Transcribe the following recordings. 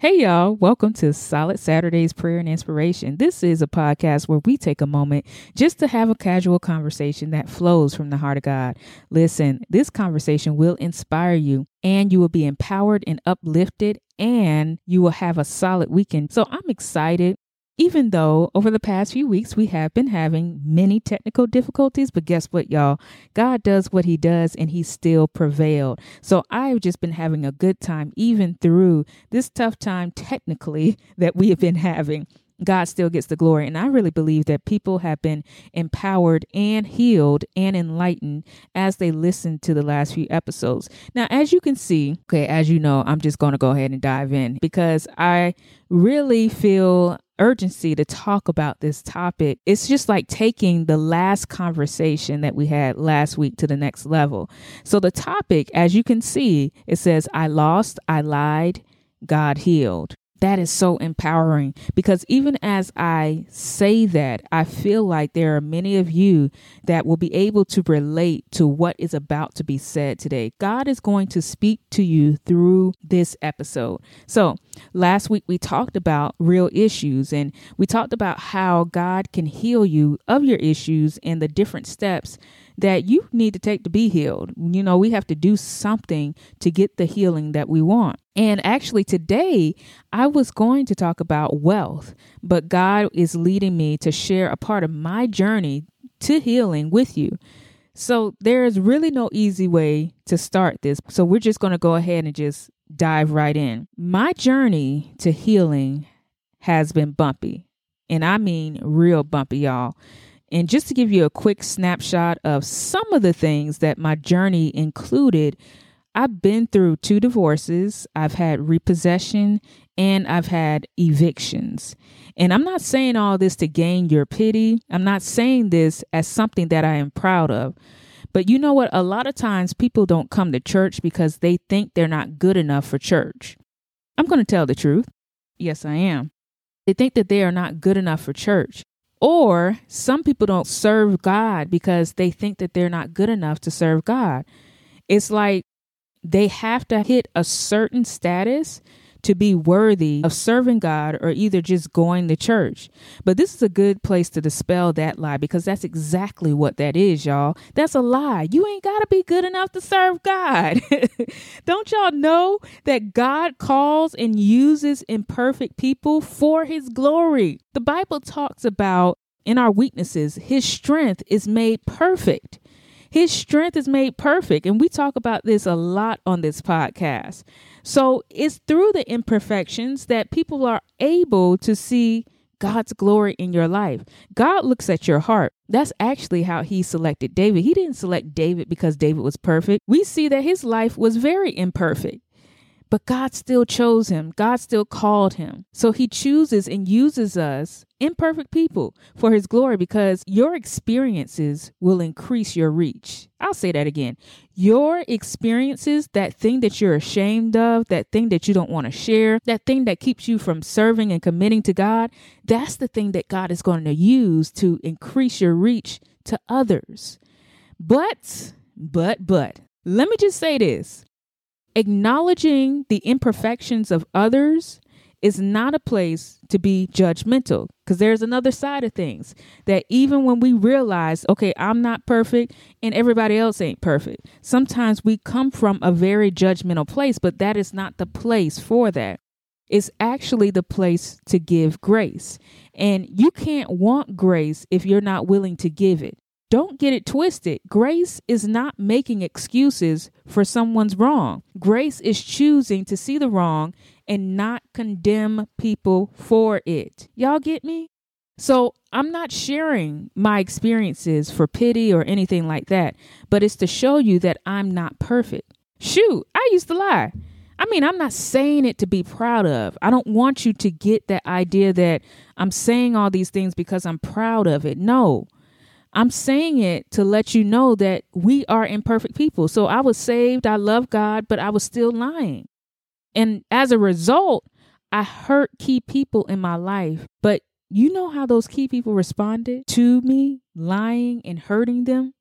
Hey, y'all. Welcome to Solid Saturdays Prayer and Inspiration. This is a podcast where we take a moment just to have a casual conversation that flows from the heart of God. Listen, this conversation will inspire you and you will be empowered and uplifted and you will have a solid weekend. So I'm excited even though over the past few weeks we have been having many technical difficulties, but guess what, y'all? God does what he does and he still prevailed. So I've just been having a good time, even through this tough time technically that we have been having. God still gets the glory. And I really believe that people have been empowered and healed and enlightened as they listen to the last few episodes. Now, as you can see, okay, as you know, I'm just going to go ahead and dive in because I really feel urgency to talk about this topic. It's just like taking the last conversation that we had last week to the next level. So, the topic, as you can see, it says, I lost, I lied, God healed that is so empowering because even as I say that, I feel like there are many of you that will be able to relate to what is about to be said today. God is going to speak to you through this episode. So, last week we talked about real issues and we talked about how God can heal you of your issues and the different steps that you need to take to be healed. You know, we have to do something to get the healing that we want. And actually, today I was going to talk about wealth, but God is leading me to share a part of my journey to healing with you. So, there is really no easy way to start this. So, we're just going to go ahead and just dive right in. My journey to healing has been bumpy, and I mean real bumpy, y'all. And just to give you a quick snapshot of some of the things that my journey included, I've been through two divorces, I've had repossession, and I've had evictions. And I'm not saying all this to gain your pity. I'm not saying this as something that I am proud of. But you know what? A lot of times people don't come to church because they think they're not good enough for church. I'm going to tell the truth. Yes, I am. They think that they are not good enough for church. Or some people don't serve God because they think that they're not good enough to serve God. It's like they have to hit a certain status to be worthy of serving God or either just going to church. But this is a good place to dispel that lie because that's exactly what that is, y'all. That's a lie. You ain't got to be good enough to serve God. Don't y'all know that God calls and uses imperfect people for his glory? The Bible talks about in our weaknesses, his strength is made perfect. His strength is made perfect. And we talk about this a lot on this podcast. So it's through the imperfections that people are able to see God's glory in your life. God looks at your heart. That's actually how he selected David. He didn't select David because David was perfect. We see that his life was very imperfect. But God still chose him. God still called him. So he chooses and uses us, imperfect people, for his glory because your experiences will increase your reach. I'll say that again. Your experiences, that thing that you're ashamed of, that thing that you don't want to share, that thing that keeps you from serving and committing to God, that's the thing that God is going to use to increase your reach to others. But, but, but, let me just say this Acknowledging the imperfections of others is not a place to be judgmental because there's another side of things that even when we realize, okay, I'm not perfect and everybody else ain't perfect, sometimes we come from a very judgmental place, but that is not the place for that. It's actually the place to give grace. And you can't want grace if you're not willing to give it. Don't get it twisted. Grace is not making excuses for someone's wrong. Grace is choosing to see the wrong and not condemn people for it. Y'all get me? So I'm not sharing my experiences for pity or anything like that, but it's to show you that I'm not perfect. Shoot, I used to lie. I mean, I'm not saying it to be proud of. I don't want you to get that idea that I'm saying all these things because I'm proud of it. No. I'm saying it to let you know that we are imperfect people. So I was saved, I love God, but I was still lying. And as a result, I hurt key people in my life. But you know how those key people responded to me lying and hurting them?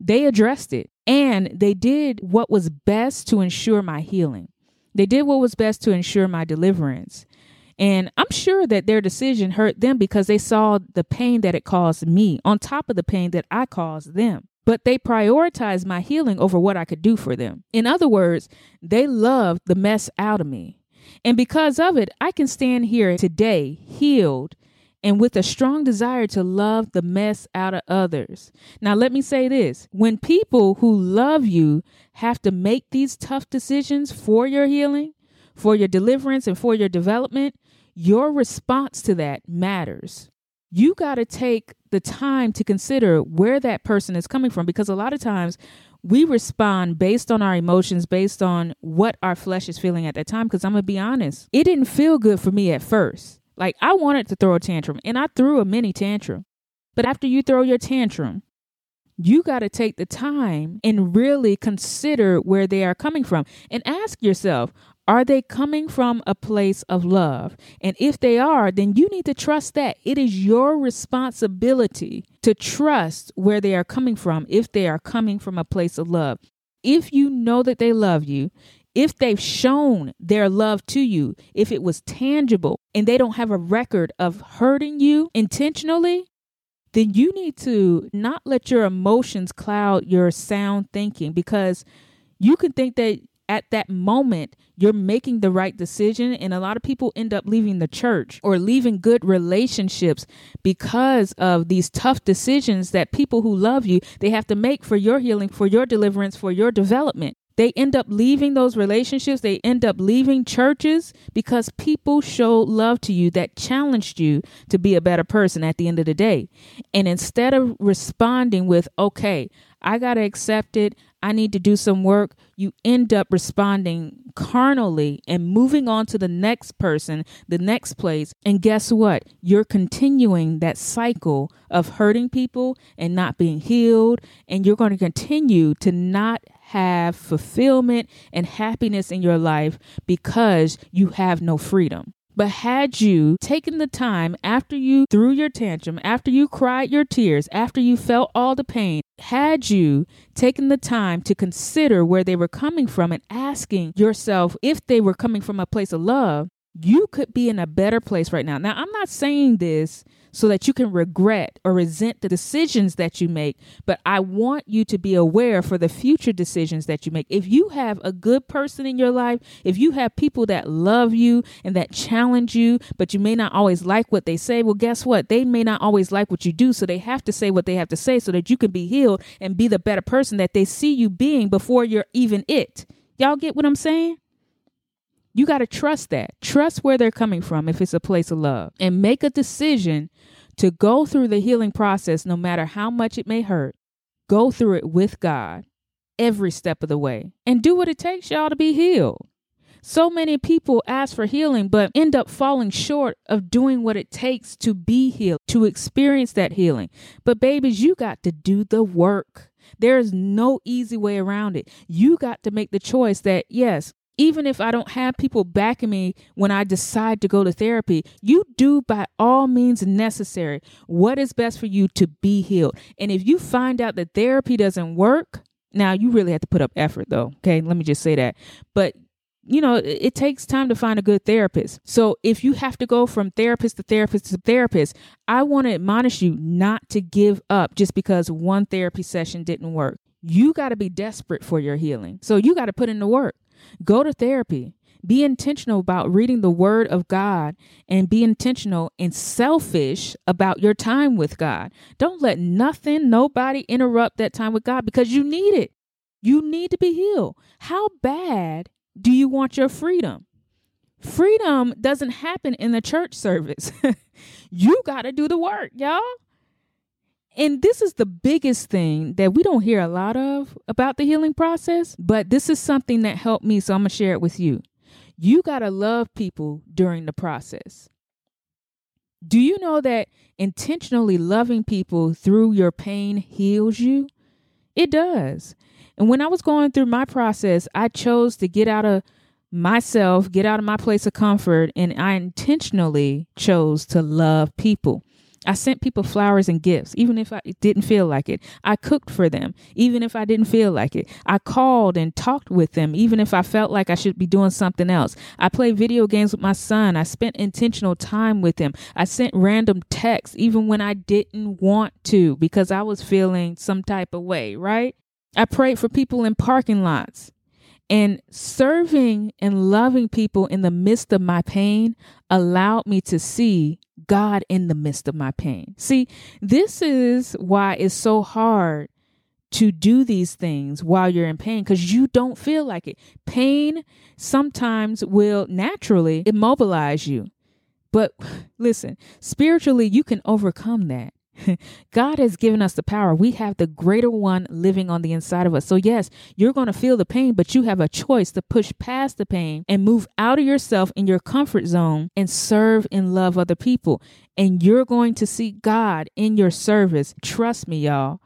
They addressed it and they did what was best to ensure my healing. They did what was best to ensure my deliverance. And I'm sure that their decision hurt them because they saw the pain that it caused me on top of the pain that I caused them. But they prioritized my healing over what I could do for them. In other words, they loved the mess out of me. And because of it, I can stand here today healed and with a strong desire to love the mess out of others. Now, let me say this when people who love you have to make these tough decisions for your healing, for your deliverance, and for your development, your response to that matters. You got to take the time to consider where that person is coming from because a lot of times we respond based on our emotions, based on what our flesh is feeling at that time. Because I'm going to be honest, it didn't feel good for me at first. Like I wanted to throw a tantrum and I threw a mini tantrum. But after you throw your tantrum, you got to take the time and really consider where they are coming from and ask yourself, are they coming from a place of love? And if they are, then you need to trust that. It is your responsibility to trust where they are coming from if they are coming from a place of love. If you know that they love you, if they've shown their love to you, if it was tangible and they don't have a record of hurting you intentionally, then you need to not let your emotions cloud your sound thinking because you can think that at that moment you're making the right decision and a lot of people end up leaving the church or leaving good relationships because of these tough decisions that people who love you they have to make for your healing for your deliverance for your development they end up leaving those relationships. They end up leaving churches because people showed love to you that challenged you to be a better person at the end of the day. And instead of responding with, okay, I got to accept it, I need to do some work, you end up responding carnally and moving on to the next person, the next place. And guess what? You're continuing that cycle of hurting people and not being healed. And you're going to continue to not have fulfillment and happiness in your life because you have no freedom. But had you taken the time after you threw your tantrum, after you cried your tears, after you felt all the pain, had you taken the time to consider where they were coming from and asking yourself if they were coming from a place of love, you could be in a better place right now. Now, I'm not saying this so that you can regret or resent the decisions that you make. But I want you to be aware for the future decisions that you make. If you have a good person in your life, if you have people that love you and that challenge you, but you may not always like what they say, well, guess what? They may not always like what you do. So they have to say what they have to say so that you can be healed and be the better person that they see you being before you're even it. Y'all get what I'm saying? You got to trust that. Trust where they're coming from if it's a place of love and make a decision to go through the healing process, no matter how much it may hurt. Go through it with God every step of the way and do what it takes, y'all, to be healed. So many people ask for healing, but end up falling short of doing what it takes to be healed, to experience that healing. But, babies, you got to do the work. There is no easy way around it. You got to make the choice that, yes, even if I don't have people backing me when I decide to go to therapy, you do by all means necessary what is best for you to be healed. And if you find out that therapy doesn't work, now you really have to put up effort though. Okay, let me just say that. But you know, it, takes time to find a good therapist. So if you have to go from therapist to therapist to therapist, I want to admonish you not to give up just because one therapy session didn't work. You got to be desperate for your healing. So you got to put in the work. Go to therapy. Be intentional about reading the Word of God and be intentional and selfish about your time with God. Don't let nothing, nobody interrupt that time with God because you need it. You need to be healed. How bad do you want your freedom? Freedom doesn't happen in the church service. you got to do the work, y'all. And this is the biggest thing that we don't hear a lot of about the healing process, but this is something that helped me. So I'm to share it with you. You got to love people during the process. Do you know that intentionally loving people through your pain heals you? It does. And when I was going through my process, I chose to get out of myself, get out of my place of comfort, and I intentionally chose to love people. I sent people flowers and gifts, even if I didn't feel like it. I cooked for them, even if I didn't feel like it. I called and talked with them, even if I felt like I should be doing something else. I played video games with my son. I spent intentional time with him. I sent random texts, even when I didn't want to, because I was feeling some type of way, right? I prayed for people in parking lots. And serving and loving people in the midst of my pain allowed me to see God in the midst of my pain. See, this is why it's so hard to do these things while you're in pain because you don't feel like it. Pain sometimes will naturally immobilize you. But listen, spiritually, you can overcome that. God has given us the power. We have the greater one living on the inside of us. So, yes, you're going to feel the pain, but you have a choice to push past the pain and move out of yourself in your comfort zone and serve and love other people. And you're going to see God in your service. Trust me, y'all.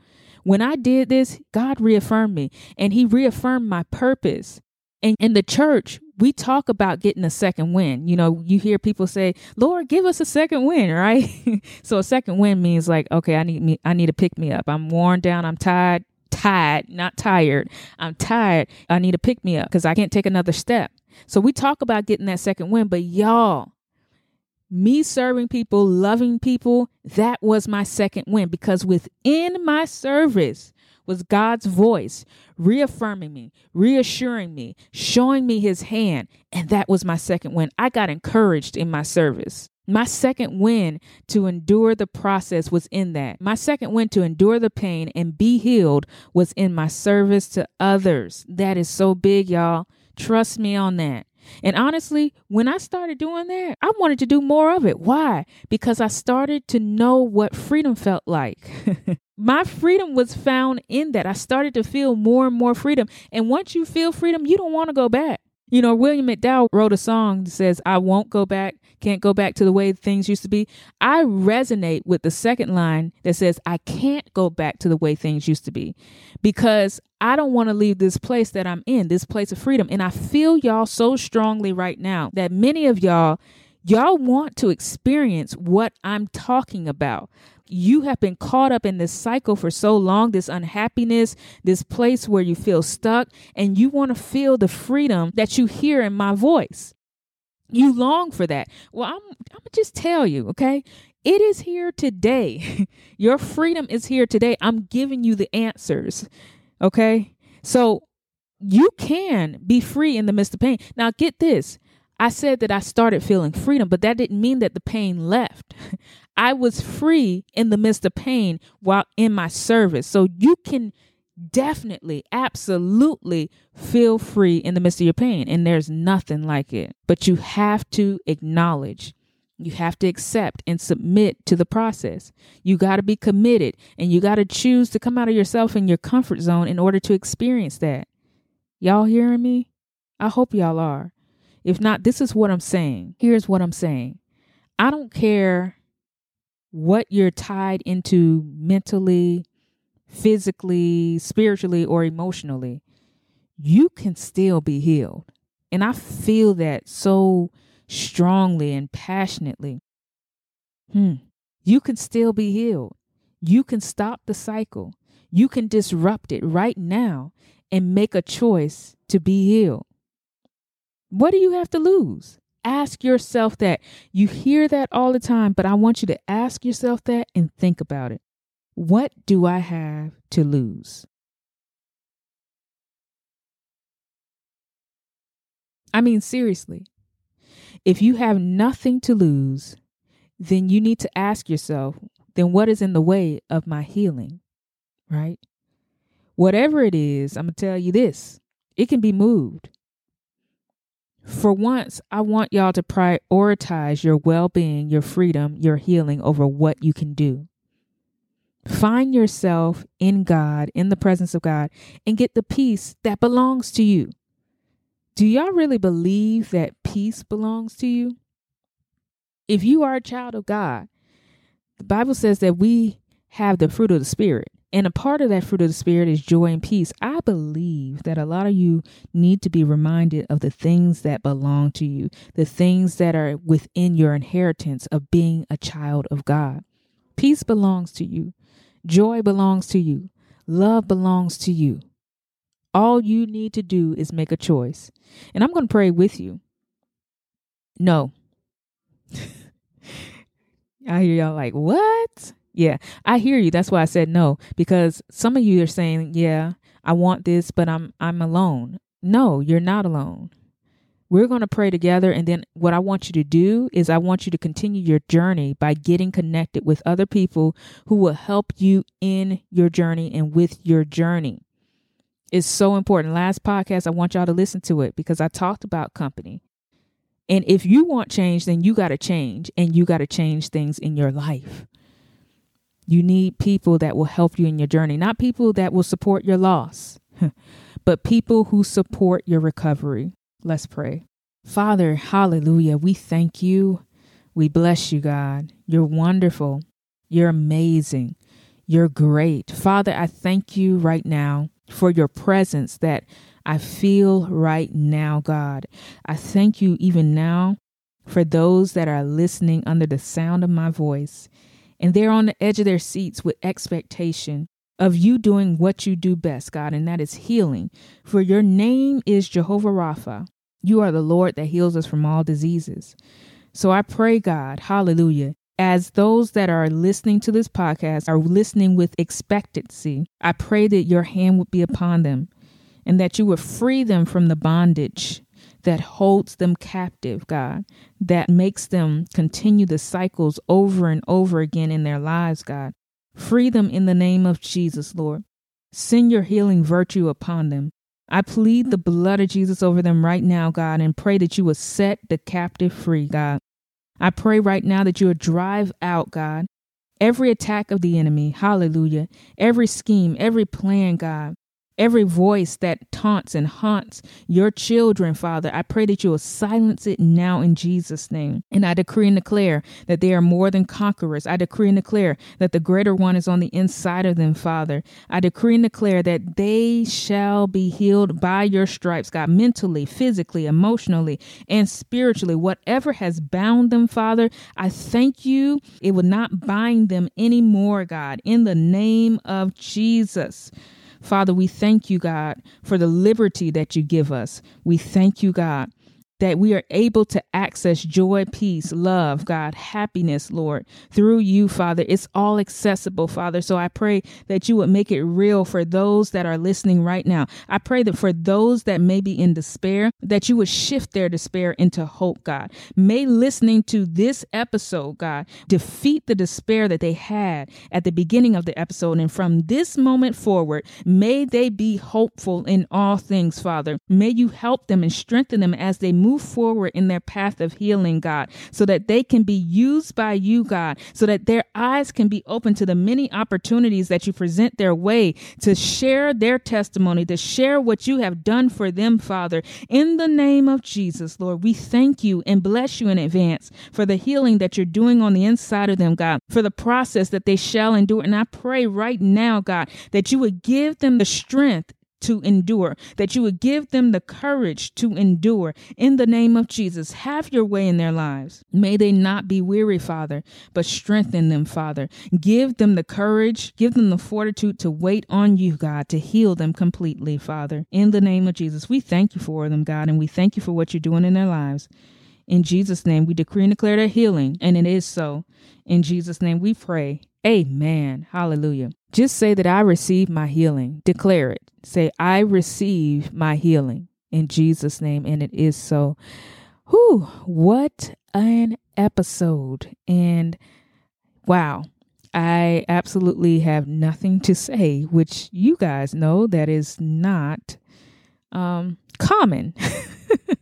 When I did this, God reaffirmed me and He reaffirmed my purpose. And in the church, we talk about getting a second win. You know, you hear people say, "Lord, give us a second win," right? so a second win means like, okay, I need me, I need to pick me up. I'm worn down. I'm tired. Tired, not tired. I'm tired. I need to pick me up because I can't take another step. So we talk about getting that second win, but y'all, me serving people, loving people, that was my second win because within my service, was God's voice reaffirming me, reassuring me, showing me his hand. And that was my second win. I got encouraged in my service. My second win to endure the process was in that. My second win to endure the pain and be healed was in my service to others. That is so big, y'all. Trust me on that. And honestly, when I started doing that, I wanted to do more of it. Why? Because I started to know what freedom felt like. My freedom was found in that. I started to feel more and more freedom. And once you feel freedom, you don't want to go back. You know, William McDowell wrote a song that says, I won't go back, can't go back to the way things used to be. I resonate with the second line that says, I can't go back to the way things used to be because I don't want to leave this place that I'm in, this place of freedom. And I feel y'all so strongly right now that many of y'all, y'all want to experience what I'm talking about you have been caught up in this cycle for so long, this unhappiness, this place where you feel stuck, and you want to feel the freedom that you hear in my voice. You long for that. Well, I'm, I'm gonna just tell you, okay? It is here today. Your freedom is here today. I'm giving you the answers, okay? So you can be free in the midst of pain. Now, get this I said that I started feeling freedom, but that didn't mean that the pain left. I was free in the midst of pain while in my service. So you can definitely, absolutely feel free in the midst of your pain. And there's nothing like it. But you have to acknowledge, you have to accept and submit to the process. You got to be committed and you got to choose to come out of yourself in your comfort zone in order to experience that. Y'all hearing me? I hope y'all are. If not, this is what I'm saying. Here's what I'm saying I don't care what you're tied into mentally, physically, spiritually, or emotionally, you can still be healed. And I feel that so strongly and passionately. Hmm. You can still be healed. You can stop the cycle. You can disrupt it right now and make a choice to be healed. What do you have to lose? Ask yourself that. You hear that all the time, but I want you to ask yourself that and think about it. What do I have to lose? I mean, seriously, if you have nothing to lose, then you need to ask yourself, then what is in the way of my healing? Right? Whatever it is, I'm going to tell you this it can be moved. For once, I want y'all to prioritize your well being, your freedom, your healing over what you can do. Find yourself in God, in the presence of God, and get the peace that belongs to you. Do y'all really believe that peace belongs to you? If you are a child of God, the Bible says that we have the fruit of the Spirit. And a part of that fruit of the Spirit is joy and peace. I believe that a lot of you need to be reminded of the things that belong to you, the things that are within your inheritance of being a child of God. Peace belongs to you. Joy belongs to you. Love belongs to you. All you need to do is make a choice. And I'm going to pray with you. No. I hear y'all like, what? Yeah, I hear you. That's why I said no because some of you are saying, "Yeah, I want this, but I'm I'm alone." No, you're not alone. We're going to pray together and then what I want you to do is I want you to continue your journey by getting connected with other people who will help you in your journey and with your journey. It's so important. Last podcast I want y'all to listen to it because I talked about company. And if you want change, then you got to change and you got to change things in your life. You need people that will help you in your journey, not people that will support your loss, but people who support your recovery. Let's pray. Father, hallelujah. We thank you. We bless you, God. You're wonderful. You're amazing. You're great. Father, I thank you right now for your presence that I feel right now, God. I thank you even now for those that are listening under the sound of my voice and they're on the edge of their seats with expectation of you doing what you do best, God, and that is healing. For your name is Jehovah Rapha. You are the Lord that heals us from all diseases. So I pray, God, hallelujah, as those that are listening to this podcast are listening with expectancy, I pray that your hand would be upon them and that you would free them from the bondage that holds them captive, God, that makes them continue the cycles over and over again in their lives, God. Free them in the name of Jesus, Lord. Send your healing virtue upon them. I plead the blood of Jesus over them right now, God, and pray that you will set the captive free, God. I pray right now that you will drive out, God, every attack of the enemy. Hallelujah. Every scheme, every plan, God. Every voice that taunts and haunts your children, Father, I pray that you will silence it now in Jesus' name. And I decree and declare that they are more than conquerors. I decree and declare that the greater one is on the inside of them, Father. I decree and declare that they shall be healed by your stripes, God, mentally, physically, emotionally, and spiritually. Whatever has bound them, Father, I thank you. It will not bind them anymore, God, in the name of Jesus. Father, we thank you, God, for the liberty that you give us. We thank you, God, that we are able to access joy, peace, love, God, happiness, Lord, through you, Father. It's all accessible, Father. So I pray that you would make it real for those that are listening right now. I pray that for those that may be in despair, that you would shift their despair into hope, God. May listening to this episode, God, defeat the despair that they had at the beginning of the episode. And from this moment forward, may they be hopeful in all things, Father. May you help them and strengthen them as they move move forward in their path of healing, God, so that they can be used by you, God, so that their eyes can be open to the many opportunities that you present their way to share their testimony, to share what you have done for them, Father. In the name of Jesus, Lord, we thank you and bless you in advance for the healing that you're doing on the inside of them, God, for the process that they shall endure. And I pray right now, God, that you would give them the strength to endure, that you would give them the courage to endure in the name of Jesus. Have your way in their lives. May they not be weary, Father, but strengthen them, Father. Give them the courage, give them the fortitude to wait on you, God, to heal them completely, Father. In the name of Jesus, we thank you for them, God, and we thank you for what you're doing in their lives. In Jesus' name, we decree and declare their healing, and it is so. In Jesus' name, we pray. Amen. Hallelujah. Just say that I receive my healing. Declare it. Say, I receive my healing in Jesus' name. And it is so. Whew, what an episode. And wow, I absolutely have nothing to say, which you guys know that is not um, common.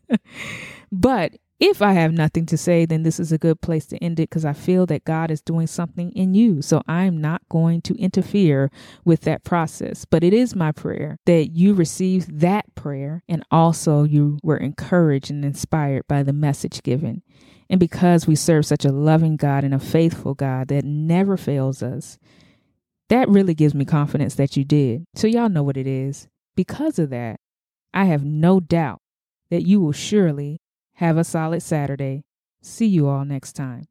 but if I have nothing to say, then this is a good place to end it because I feel that God is doing something in you. So I'm not going to interfere with that process. But it is my prayer that you receive that prayer and also you were encouraged and inspired by the message given. And because we serve such a loving God and a faithful God that never fails us, that really gives me confidence that you did. So, y'all know what it is. Because of that, I have no doubt that you will surely have a solid Saturday. See you all next time.